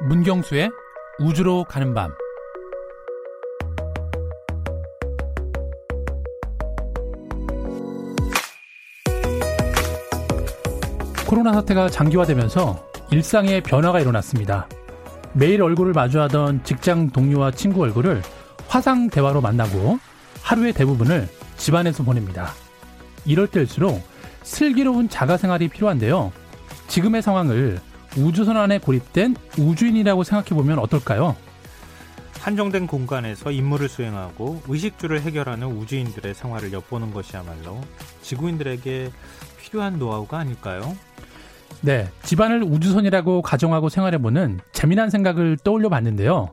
문경수의 우주로 가는 밤 코로나 사태가 장기화되면서 일상에 변화가 일어났습니다. 매일 얼굴을 마주하던 직장 동료와 친구 얼굴을 화상 대화로 만나고 하루의 대부분을 집안에서 보냅니다. 이럴 때일수록 슬기로운 자가 생활이 필요한데요. 지금의 상황을 우주선 안에 고립된 우주인이라고 생각해 보면 어떨까요? 한정된 공간에서 임무를 수행하고 의식주를 해결하는 우주인들의 생활을 엿보는 것이야말로 지구인들에게 필요한 노하우가 아닐까요? 네, 집안을 우주선이라고 가정하고 생활해보는 재미난 생각을 떠올려 봤는데요.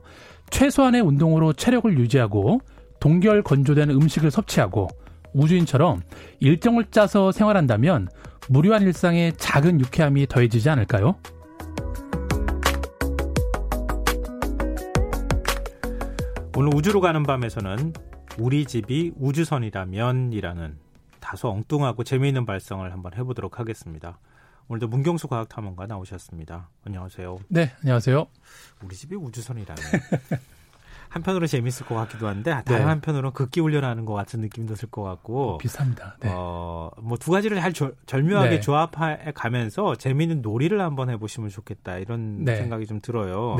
최소한의 운동으로 체력을 유지하고 동결 건조된 음식을 섭취하고 우주인처럼 일정을 짜서 생활한다면 무료한 일상에 작은 유쾌함이 더해지지 않을까요? 오늘 우주로 가는 밤에서는 우리 집이 우주선이라면이라는 다소 엉뚱하고 재미있는 발성을 한번 해보도록 하겠습니다. 오늘도 문경수 과학탐험가 나오셨습니다. 안녕하세요. 네, 안녕하세요. 우리 집이 우주선이라면 한편으로 재밌을 것 같기도 한데 다른 네. 한편으로는 극기 훈련하는 것 같은 느낌도 들 것 같고 어, 비슷합니다. 네. 어뭐 두 가지를 잘 조, 절묘하게 네. 조합해 가면서 재미있는 놀이를 한번 해보시면 좋겠다 이런 네. 생각이 좀 들어요.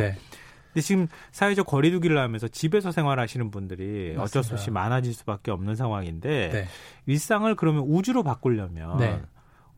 네. 근데 지금 사회적 거리두기를 하면서 집에서 생활하시는 분들이 맞습니다. 어쩔 수 없이 많아질 수밖에 없는 상황인데 네. 일상을 그러면 우주로 바꾸려면 네.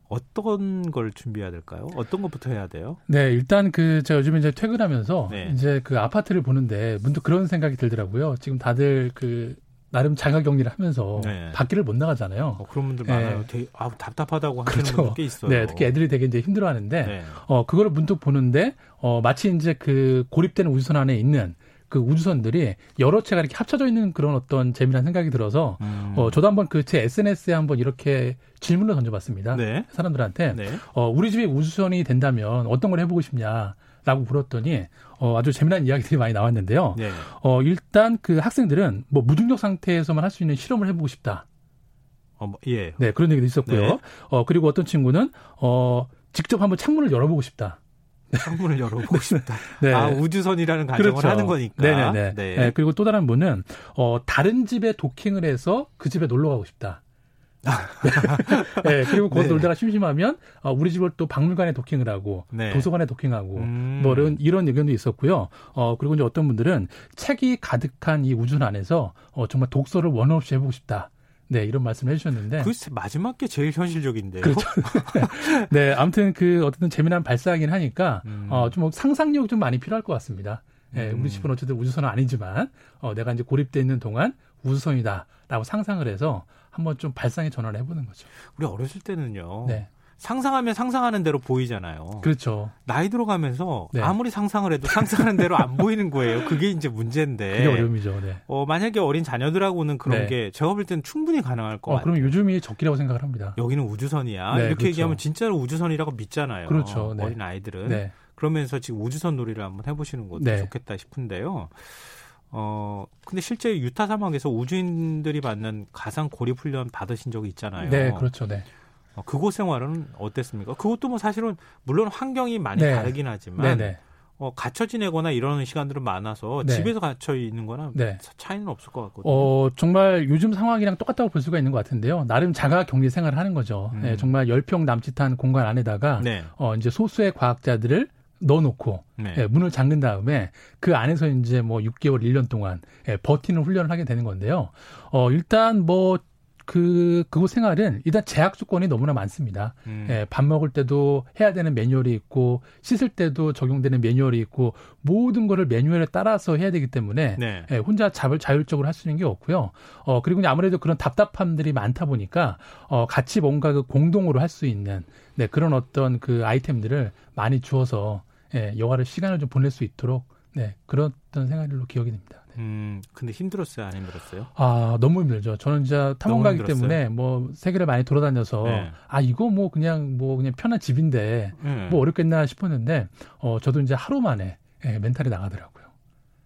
어떤 걸 준비해야 될까요? 어떤 것부터 해야 돼요? 네, 일단 그 제가 요즘에 이제 퇴근하면서 네. 이제 그 아파트를 보는데 문득 그런 생각이 들더라고요. 지금 다들 그 나름 자가 격리를 하면서 네. 밖에를 못 나가잖아요. 어, 그런 분들 많아요. 네. 되게 아, 답답하다고 하시는 그렇죠. 분들 꽤 있어요. 네, 특히 애들이 되게 이제 힘들어하는데 네. 어 그거를 문득 보는데 어 마치 이제 그 고립된 우주선 안에 있는 그 우주선들이 여러 채가 이렇게 합쳐져 있는 그런 어떤 재미난 생각이 들어서 음. 어 저도 한번 그 제 SNS에 한번 이렇게 질문을 던져봤습니다. 네. 사람들한테 네. 어 우리 집에 우주선이 된다면 어떤 걸 해보고 싶냐. 라고 물었더니 어, 아주 재미난 이야기들이 많이 나왔는데요. 네. 어, 일단 그 학생들은 뭐 무중력 상태에서만 할 수 있는 실험을 해보고 싶다. 어, 뭐, 예. 네, 그런 얘기도 있었고요. 네. 어, 그리고 어떤 친구는 어, 직접 한번 창문을 열어보고 싶다. 창문을 열어보고 싶다. 네. 아, 우주선이라는 가정을 그렇죠. 하는 거니까. 네네네. 네. 네. 그리고 또 다른 분은, 어, 다른 집에 도킹을 해서 그 집에 놀러 가고 싶다. 네, 그리고 거기 네. 놀다가 심심하면 어, 우리 집을 또 박물관에 도킹을 하고 네. 도서관에 도킹하고 음. 뭐 이런 이런 의견도 있었고요. 어 그리고 이제 어떤 분들은 책이 가득한 이 우주 안에서 어 정말 독서를 원 없이 해보고 싶다. 네, 이런 말씀을 해주셨는데. 그 마지막 게 제일 현실적인데요. 그렇죠. 네, 아무튼 그 어쨌든 재미난 발사하긴 하니까, 음. 어, 좀 상상력 좀 많이 필요할 것 같습니다. 네, 음. 우리 집은 어쨌든 우주선은 아니지만, 어, 내가 이제 고립돼 있는 동안 우주선이다라고 상상을 해서 한번 좀 발상의 전환을 해보는 거죠. 우리 어렸을 때는요. 네. 상상하면 상상하는 대로 보이잖아요. 그렇죠. 나이 들어가면서 네. 아무리 상상을 해도 상상하는 대로 안 보이는 거예요. 그게 이제 문제인데. 그게 어려움이죠. 네. 어, 만약에 어린 자녀들하고는 그런 네. 게 제가 볼 때는 충분히 가능할 것 어, 같아요. 그럼 요즘이 적기라고 생각을 합니다. 여기는 우주선이야. 네, 이렇게 그렇죠. 얘기하면 진짜로 우주선이라고 믿잖아요. 그렇죠. 네. 어린 아이들은. 네. 그러면서 지금 우주선 놀이를 한번 해보시는 것도 네. 좋겠다 싶은데요. 어, 근데 실제 유타 사막에서 우주인들이 받는 가상 고립 훈련 받으신 적이 있잖아요. 네, 그렇죠. 네. 어, 그곳 생활은 어땠습니까? 그것도 뭐 사실은 물론 환경이 많이 네. 다르긴 하지만 네, 네. 어, 갇혀 지내거나 이러는 시간들은 많아서 네. 집에서 갇혀 있는 거나 네. 차이는 없을 것 같거든요. 어, 정말 요즘 상황이랑 똑같다고 볼 수가 있는 것 같은데요. 나름 자가 격리 생활을 하는 거죠. 음. 네, 정말 10평 남짓한 공간 안에다가 네. 어, 이제 소수의 과학자들을 넣어놓고 네. 예, 문을 잠근 다음에 그 안에서 이제 뭐 6개월, 1년 동안 예, 버티는 훈련을 하게 되는 건데요. 어, 일단 뭐 그, 그곳 생활은 일단 제약 조건이 너무나 많습니다. 음. 예, 밥 먹을 때도 해야 되는 매뉴얼이 있고, 씻을 때도 적용되는 매뉴얼이 있고, 모든 거를 매뉴얼에 따라서 해야 되기 때문에, 네. 예, 혼자 잡을 자율적으로 할 수 있는 게 없고요. 어, 그리고 아무래도 그런 답답함들이 많다 보니까, 어, 같이 뭔가 그 공동으로 할 수 있는, 네, 그런 어떤 그 아이템들을 많이 주어서, 예, 여가를 시간을 좀 보낼 수 있도록, 네, 그렇던 생활로 기억이 됩니다. 음, 근데 힘들었어요, 안 힘들었어요? 아, 너무 힘들죠. 저는 진짜 탐험가기 때문에 뭐 세계를 많이 돌아다녀서 네. 아, 이거 뭐 그냥 뭐 그냥 편한 집인데 네. 뭐 어렵겠나 싶었는데 어, 저도 이제 하루 만에 예, 멘탈이 나가더라고요.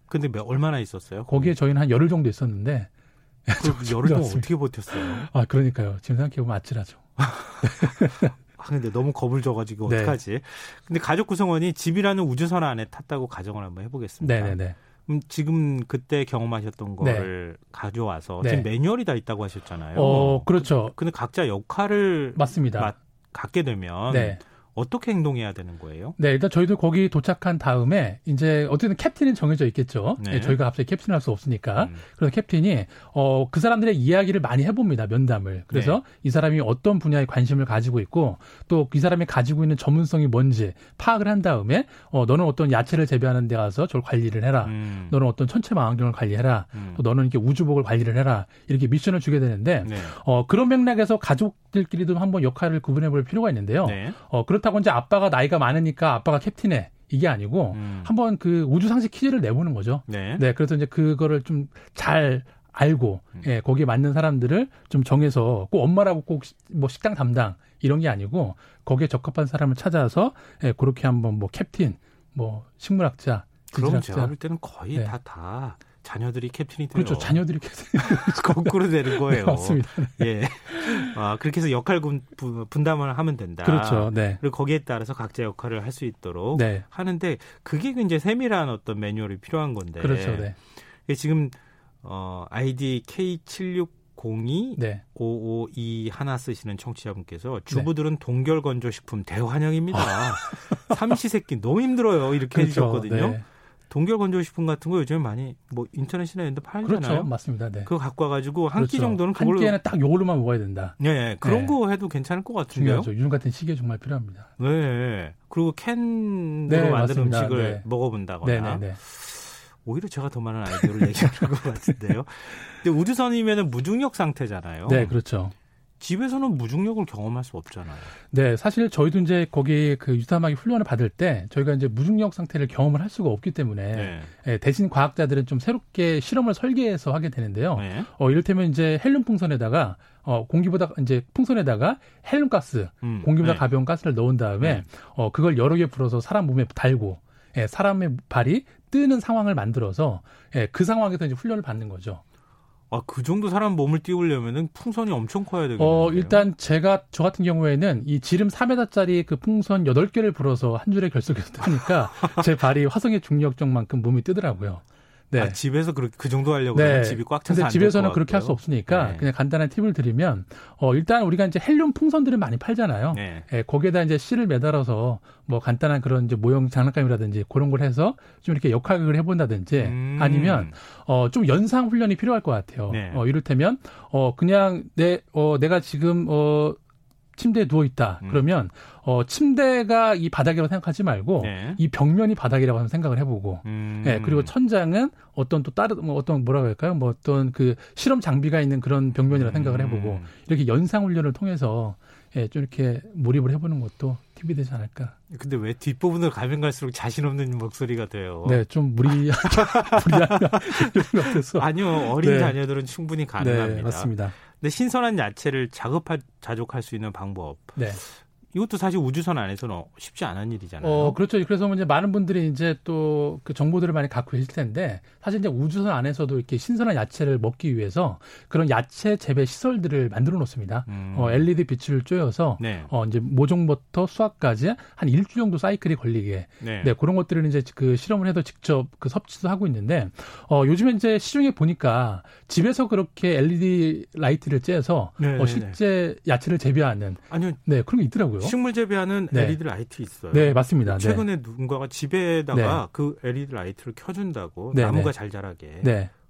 근데 몇, 얼마나 있었어요? 거기에 저희는 한 열흘 정도 있었는데 그 열흘 동안 어떻게 버텼어요? 아, 그러니까요. 지금 생각해보면 아찔하죠. 아, 근데 너무 겁을 줘가지고 네. 어떡하지? 근데 가족 구성원이 집이라는 우주선 안에 탔다고 가정을 한번 해보겠습니다. 네네네. 음, 지금 그때 경험하셨던 네. 거를 네. 가져와서 네. 지금 매뉴얼이 다 있다고 하셨잖아요. 어, 그렇죠. 그, 근데 각자 역할을 맞습니다. 맡, 갖게 되면 네. 어떻게 행동해야 되는 거예요? 네, 일단 저희도 거기 도착한 다음에 이제 어쨌든 캡틴은 정해져 있겠죠. 네. 네, 저희가 갑자기 캡틴을 할 수 없으니까. 음. 그래서 캡틴이 어, 그 사람들의 이야기를 많이 해봅니다. 면담을. 그래서 네. 이 사람이 어떤 분야에 관심을 가지고 있고 또 이 사람이 가지고 있는 전문성이 뭔지 파악을 한 다음에 어, 너는 어떤 야채를 재배하는 데 가서 저걸 관리를 해라. 음. 너는 어떤 천체 망원경을 관리해라. 음. 또 너는 이렇게 우주복을 관리를 해라. 이렇게 미션을 주게 되는데 네. 어, 그런 맥락에서 가족 들끼리도 한번 역할을 구분해 볼 필요가 있는데요. 네. 어, 그렇다고 이제 아빠가 나이가 많으니까 아빠가 캡틴해. 이게 아니고 음. 한번 그 우주 상식 퀴즈를 내보는 거죠. 네. 네. 그래서 이제 그거를 좀 잘 알고 음. 예, 거기에 맞는 사람들을 좀 정해서 꼭 엄마라고 꼭 뭐 식당 담당 이런 게 아니고 거기에 적합한 사람을 찾아서 예, 그렇게 한번 뭐 캡틴, 뭐 식물학자, 그럼 제가 볼 때는 거의 네. 다 다 자녀들이 캡틴이 돼요. 그렇죠. 자녀들이 캡틴. 거꾸로 되는 거예요. 네, 맞습니다. 네. 예. 아, 그렇게 해서 역할 분, 분담을 하면 된다. 그렇죠. 네. 그리고 거기에 따라서 각자 역할을 할 수 있도록 네. 하는데 그게 이제 세밀한 어떤 매뉴얼이 필요한 건데. 그렇죠. 네. 지금 어, 아이디 K7602 네. 552 하나 쓰시는 청취자분께서 주부들은 네. 동결 건조식품 대환영입니다. 삼시세끼 너무 힘들어요. 이렇게 그렇죠. 해주셨거든요. 네. 동결 건조식품 같은 거 요즘에 많이 뭐 인터넷이나 이런 데 팔잖아요. 그렇죠. 맞습니다. 네. 그거 갖고 와가지고 한끼 그렇죠. 정도는 그걸로 한 끼에는 딱 요걸로만 먹어야 된다. 네, 네. 그런 네. 거 해도 괜찮을 것 같은데요. 중요하죠. 요즘 같은 시기에 정말 필요합니다. 네. 그리고 캔으로 네, 만든. 음식을 네. 먹어본다거나. 네, 네, 네. 오히려 제가 더 많은 아이디어를 얘기하는 것 같은데요. 근데 우주선이면 무중력 상태잖아요. 네, 그렇죠. 집에서는 무중력을 경험할 수 없잖아요. 네, 사실 저희도 이제 거기 그 유사마기 훈련을 받을 때 저희가 이제 무중력 상태를 경험을 할 수가 없기 때문에 네. 네, 대신 과학자들은 좀 새롭게 실험을 설계해서 하게 되는데요. 네. 어, 이를테면 이제 헬륨 풍선에다가 어, 공기보다 이제 풍선에다가 헬륨 가스, 음, 공기보다 네. 가벼운 가스를 넣은 다음에 네. 어, 그걸 여러 개 불어서 사람 몸에 달고 예, 사람의 발이 뜨는 상황을 만들어서 예, 그 상황에서 이제 훈련을 받는 거죠. 아, 그 정도 사람 몸을 띄우려면은 풍선이 엄청 커야 되겠네요. 어, 일단 제가 저 같은 경우에는 이 지름 4m짜리 그 풍선 8개를 불어서 한 줄에 결석해서 뜨니까 제 발이 화성의 중력적만큼 몸이 뜨더라고요. 네. 아, 집에서 그, 그 정도 하려고 네. 집이 꽉 차서 근데 집에서는 그렇게 할 수 없으니까 네. 그냥 간단한 팁을 드리면 어 일단 우리가 이제 헬륨 풍선들을 많이 팔잖아요. 네. 예, 거기에다 이제 실을 매달아서 뭐 간단한 그런 이제 모형 장난감이라든지 그런 걸 해서 좀 이렇게 역학을 해본다든지 음. 아니면 어 좀 연상 훈련이 필요할 것 같아요. 네. 어 이를테면 어 그냥 내 어 내가 지금 어 침대에 누워 있다. 음. 그러면 어 침대가 이 바닥이라고 생각하지 말고 네. 이 벽면이 바닥이라고 하는 생각을 해보고, 음. 예 그리고 천장은 어떤 또 다른 뭐 어떤 뭐라고 할까요? 뭐 어떤 그 실험 장비가 있는 그런 벽면이라고 음. 생각을 해보고 이렇게 연상 훈련을 통해서 예, 좀 이렇게 몰입을 해보는 것도 팁이 되지 않을까. 근데 왜 뒷부분을 가면 갈수록 자신 없는 목소리가 돼요? 네, 좀 무리, 무리한 같아서. 아니요, 어린 네. 자녀들은 충분히 가능합니다. 네, 맞습니다. 근데 신선한 야채를 자급할 자족할 수 있는 방법. 네. 이것도 사실 우주선 안에서는 쉽지 않은 일이잖아요. 어, 그렇죠. 그래서 이제 많은 분들이 이제 또 그 정보들을 많이 갖고 계실 텐데 사실 이제 우주선 안에서도 이렇게 신선한 야채를 먹기 위해서 그런 야채 재배 시설들을 만들어 놓습니다. 음. 어, LED 빛을 쬐어서 네. 어, 이제 모종부터 수확까지 한 일주 정도 사이클이 걸리게 네. 네. 그런 것들을 이제 그 실험을 해도 직접 그 섭취도 하고 있는데 어, 요즘에 이제 시중에 보니까 집에서 그렇게 LED 라이트를 쬐서 네, 어, 네, 네. 실제 야채를 재배하는 아니요. 네, 그런 게 있더라고요. 식물 재배하는 네. LED 라이트 있어요. 네, 맞습니다. 네. 최근에 네. 누군가가 집에다가 네. 그 LED 라이트를 켜준다고 네, 나무가 네. 잘 자라게.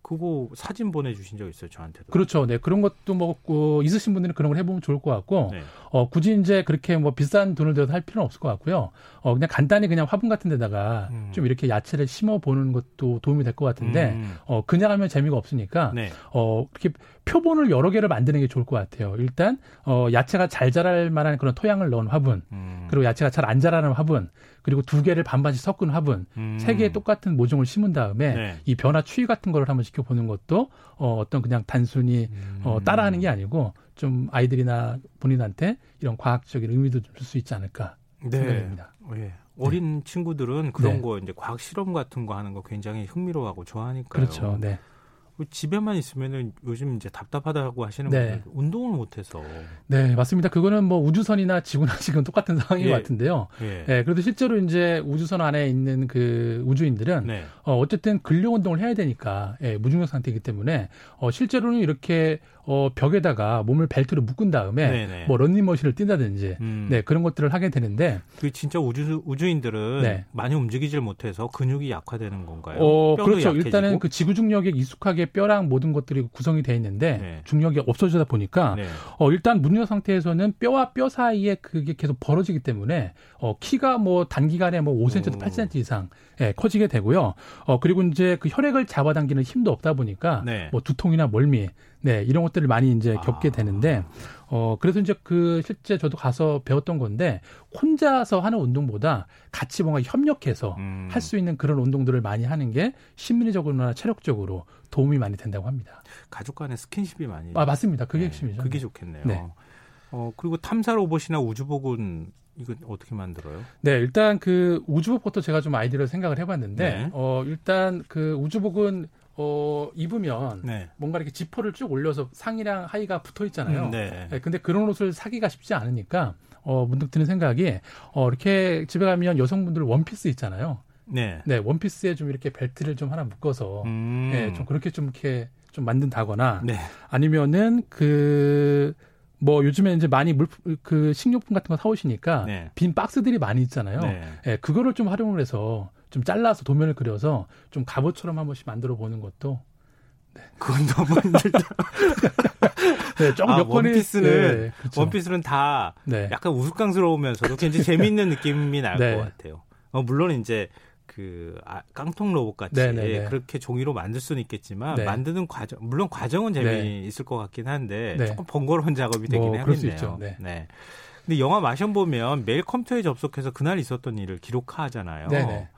네. 그거 사진 보내주신 적 있어요 저한테도. 그렇죠. 네 그런 것도 뭐 어, 있으신 분들은 그런 걸 해보면 좋을 것 같고 네. 어, 굳이 이제 그렇게 뭐 비싼 돈을 들여서 할 필요는 없을 것 같고요. 어, 그냥 간단히 그냥 화분 같은 데다가 음. 좀 이렇게 야채를 심어 보는 것도 도움이 될 것 같은데 음. 어, 그냥 하면 재미가 없으니까 네. 어, 이렇게 표본을 여러 개를 만드는 게 좋을 것 같아요. 일단 어, 야채가 잘 자랄 만한 그런 토양을 넣은 화분 음. 그리고 야채가 잘 안 자라는 화분 그리고 두 개를 반반씩 섞은 화분 음. 세 개의 똑같은 모종을 심은 다음에 네. 이 변화 추이 같은 거를 한번 지켜보는 것도 어, 어떤 그냥 단순히 음. 어, 따라하는 게 아니고 좀 아이들이나 본인한테 이런 과학적인 의미도 줄 수 있지 않을까 네. 생각됩니다. 네. 어린 네. 친구들은 그런 네. 거 이제 과학 실험 같은 거 하는 거 굉장히 흥미로워하고 좋아하니까요. 그렇죠. 네. 집에만 있으면은 요즘 이제 답답하다고 하시는 네. 분들 운동을 못해서. 네, 맞습니다. 그거는 뭐 우주선이나 지구나 지금 똑같은 상황인 예. 것 같은데요. 예. 네, 그래도 실제로 이제 우주선 안에 있는 그 우주인들은 네. 어, 어쨌든 근력 운동을 해야 되니까 예, 무중력 상태이기 때문에 어, 실제로는 이렇게 어, 벽에다가 몸을 벨트로 묶은 다음에 네네. 뭐 런닝머신을 뛴다든지 음. 네 그런 것들을 하게 되는데 그 진짜 우주 우주인들은 네. 많이 움직이질 못해서 근육이 약화되는 건가요? 어 그렇죠. 약해지고? 일단은 그 지구 중력에 익숙하게 뼈랑 모든 것들이 구성이 돼 있는데 네. 중력이 없어지다 보니까 네. 어 일단 무중력 상태에서는 뼈와 뼈 사이에 그게 계속 벌어지기 때문에 어 키가 뭐 단기간에 뭐 5cm에서 8cm 이상 예, 커지게 되고요. 어 그리고 이제 그 혈액을 잡아당기는 힘도 없다 보니까 네. 뭐 두통이나 멀미 네, 이런 것들을 많이 이제 겪게 아. 되는데, 어, 그래서 이제 그 실제 저도 가서 배웠던 건데, 혼자서 하는 운동보다 같이 뭔가 협력해서 음. 할수 있는 그런 운동들을 많이 하는 게 심리적으로나 체력적으로 도움이 많이 된다고 합니다. 가족 간의 스킨십이 많이. 아, 맞습니다. 그게 네, 핵심이죠. 그게 좋겠네요. 네. 어, 그리고 탐사 로봇이나 우주복은 이건 어떻게 만들어요? 네, 일단 그 우주복부터 제가 좀 아이디어를 생각을 해봤는데, 네. 어, 일단 그 우주복은 어, 입으면 네. 뭔가 이렇게 지퍼를 쭉 올려서 상의랑 하의가 붙어 있잖아요. 음, 네. 네. 근데 그런 옷을 사기가 쉽지 않으니까 어, 문득 드는 생각이 어, 이렇게 집에 가면 여성분들 원피스 있잖아요. 네. 네, 원피스에 좀 이렇게 벨트를 좀 하나 묶어서 음. 네, 좀 그렇게 좀 이렇게 좀 만든다거나 네. 아니면은 그 뭐 요즘에 이제 많이 물그 식료품 같은 거 사오시니까 네. 빈 박스들이 많이 있잖아요. 네. 네, 그거를 좀 활용을 해서 좀 잘라서 도면을 그려서 좀 갑옷처럼 한 번씩 만들어 보는 것도 네. 그건 너무 힘들다. 네, 조금 아, 몇 번이 원피스는 네, 그렇죠. 원피스는 다 네. 약간 우스꽝스러우면서도 굉장히 재미있는 느낌이 날것 네. 같아요. 어, 물론 이제 그 아, 깡통 로봇 같이 네, 네, 그렇게 종이로 만들 수는 있겠지만 만드는 과정 물론 과정은 재미있을 것 같긴 한데 조금 번거로운 작업이 되긴 뭐, 하겠네요. 네. 근데 영화 마션 보면 매일 컴퓨터에 접속해서 그날 있었던 일을 기록하잖아요. 네네.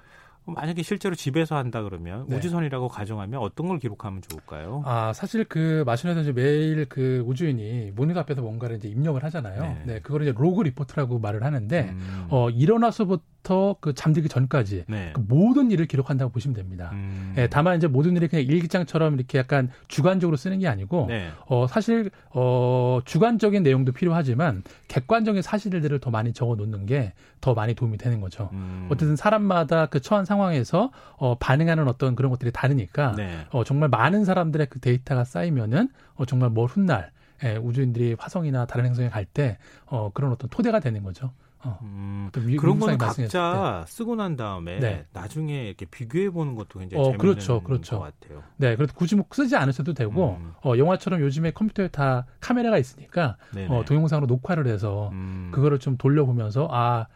만약에 실제로 집에서 한다 그러면 네. 우주선이라고 가정하면 어떤 걸 기록하면 좋을까요? 아 사실 그 마션에서 이제 매일 그 우주인이 모니터 앞에서 뭔가를 이제 입력을 하잖아요. 네, 네 그걸 이제 log report라고 말을 하는데 음. 어 일어나서부터 부터 그 잠들기 전까지 네. 그 모든 일을 기록한다고 보시면 됩니다. 음. 예, 다만 이제 모든 일이 그냥 일기장처럼 이렇게 약간 주관적으로 쓰는 게 아니고 네. 어 사실 어 주관적인 내용도 필요하지만 객관적인 사실들을 더 많이 적어 놓는 게 더 많이 도움이 되는 거죠. 음. 어쨌든 사람마다 그 처한 상황에서 어 반응하는 어떤 그런 것들이 다르니까 네. 어 정말 많은 사람들의 그 데이터가 쌓이면은 어 정말 멀 훗날 예, 우주인들이 화성이나 다른 행성에 갈 때 어, 그런 어떤 토대가 되는 거죠. 어. 음, 그런 거는 각자 쓰고 난 다음에 네. 나중에 이렇게 비교해 보는 것도 굉장히 어, 재밌는 그렇죠, 그렇죠. 것 같아요. 네, 그래서 굳이 뭐 쓰지 않으셔도 되고 음. 어, 영화처럼 요즘에 컴퓨터에 다 카메라가 있으니까 어, 동영상으로 녹화를 해서 음. 그거를 좀 돌려보면서 아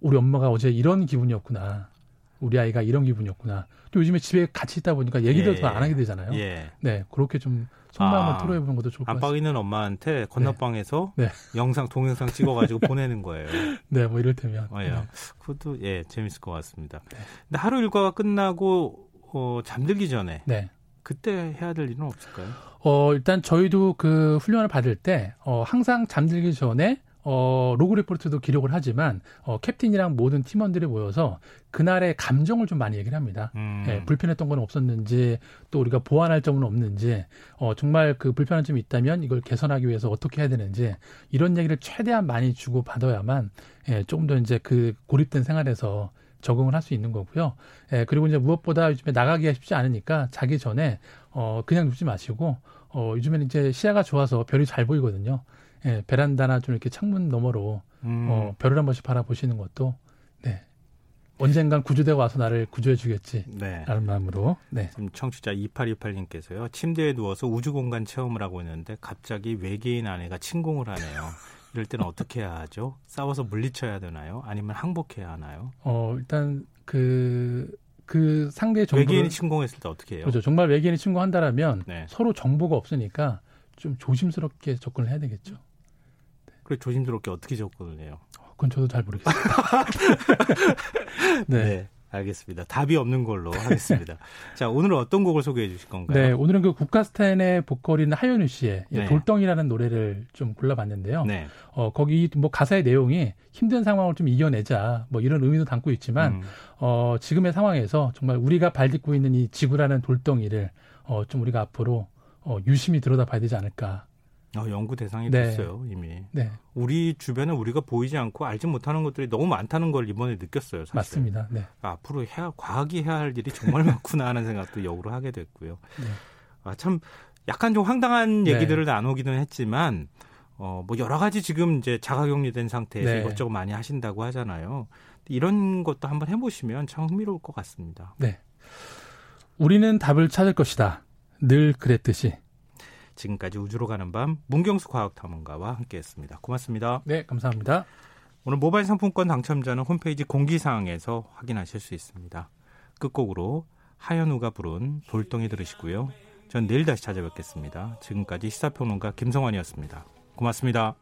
우리 엄마가 어제 이런 기분이었구나. 우리 아이가 이런 기분이었구나. 또 요즘에 집에 같이 있다 보니까 얘기도 예. 더안 하게 되잖아요. 예. 네, 그렇게 좀 속마음을 아, 토로해보는 것도 좋을 것 같습니다. 안방 있는 엄마한테 건너방에서 네. 네. 영상 동영상 찍어가지고 보내는 거예요. 네, 뭐 이를테면. 아, 예. 네. 그것도 예 재밌을 것 같습니다. 네. 근데 하루 일과가 끝나고 어, 잠들기 전에 네. 그때 해야 될 일은 없을까요? 어, 일단 저희도 그 훈련을 받을 때 어, 항상 잠들기 전에 어, 로그 리포트도 기록을 하지만 어, 캡틴이랑 모든 팀원들이 모여서 그날의 감정을 좀 많이 얘기를 합니다. 음. 예, 불편했던 건 없었는지 또 우리가 보완할 점은 없는지 어, 정말 그 불편한 점이 있다면 이걸 개선하기 위해서 어떻게 해야 되는지 이런 얘기를 최대한 많이 주고 받아야만 예, 조금 더 이제 그 고립된 생활에서 적응을 할 수 있는 거고요. 예, 그리고 이제 무엇보다 요즘에 나가기가 쉽지 않으니까 자기 전에 어, 그냥 눕지 마시고 어, 요즘에는 이제 시야가 좋아서 별이 잘 보이거든요. 예, 베란다나 좀 이렇게 창문 너머로 음. 어, 별을 한 번씩 바라보시는 것도 네. 언젠간 구조대가 와서 나를 구조해 주겠지. 네. 라는 마음으로. 네. 지금 청취자 2828님께서요. 침대에 누워서 우주 공간 체험을 하고 있는데 갑자기 외계인 아내가 침공을 하네요. 이럴 때는 어떻게 해야 하죠? 싸워서 물리쳐야 되나요? 아니면 항복해야 하나요? 어, 일단 그, 그 상대 정보 외계인이 침공했을 때 어떻게 해요? 그렇죠. 정말 외계인이 침공한다라면 네. 서로 정보가 없으니까 좀 조심스럽게 접근을 해야 되겠죠. 그래 조심스럽게 어떻게 해요? 그건 저도 잘 모르겠습니다. 네. 네. 알겠습니다. 답이 없는 걸로 하겠습니다. 자, 오늘은 어떤 곡을 소개해 주실 건가요? 네, 오늘은 그 국가스탄의 보컬인 하현우 씨의 네. 돌덩이라는 노래를 좀 골라봤는데요. 네. 어, 거기 뭐 가사의 내용이 힘든 상황을 좀 이겨내자 뭐 이런 의미도 담고 있지만 음. 어, 지금의 상황에서 정말 우리가 발 딛고 있는 이 지구라는 돌덩이를 어, 좀 우리가 앞으로 어, 유심히 들여다봐야 되지 않을까 어, 연구 대상이 네. 됐어요 이미. 네. 우리 주변에 우리가 보이지 않고 알지 못하는 것들이 너무 많다는 걸 이번에 느꼈어요. 사실. 맞습니다. 네. 아, 앞으로 해야, 과학이 해야 할 일이 정말 많구나 하는 생각도 역으로 하게 됐고요. 네. 아, 참 약간 좀 황당한 네. 얘기들을 나누기는 했지만 어, 뭐 여러 가지 지금 이제 자가격리된 상태에서 네. 이것저것 많이 하신다고 하잖아요. 이런 것도 한번 해보시면 참 흥미로울 것 같습니다. 네. 우리는 답을 찾을 것이다. 늘 그랬듯이. 지금까지 우주로 가는 밤 문경수 과학탐험가와 함께했습니다. 고맙습니다. 네, 감사합니다. 오늘 모바일 상품권 당첨자는 홈페이지 공지사항에서 확인하실 수 있습니다. 끝곡으로 하현우가 부른 돌덩이 들으시고요. 전 내일 다시 찾아뵙겠습니다. 지금까지 시사평론가 김성환이었습니다. 고맙습니다.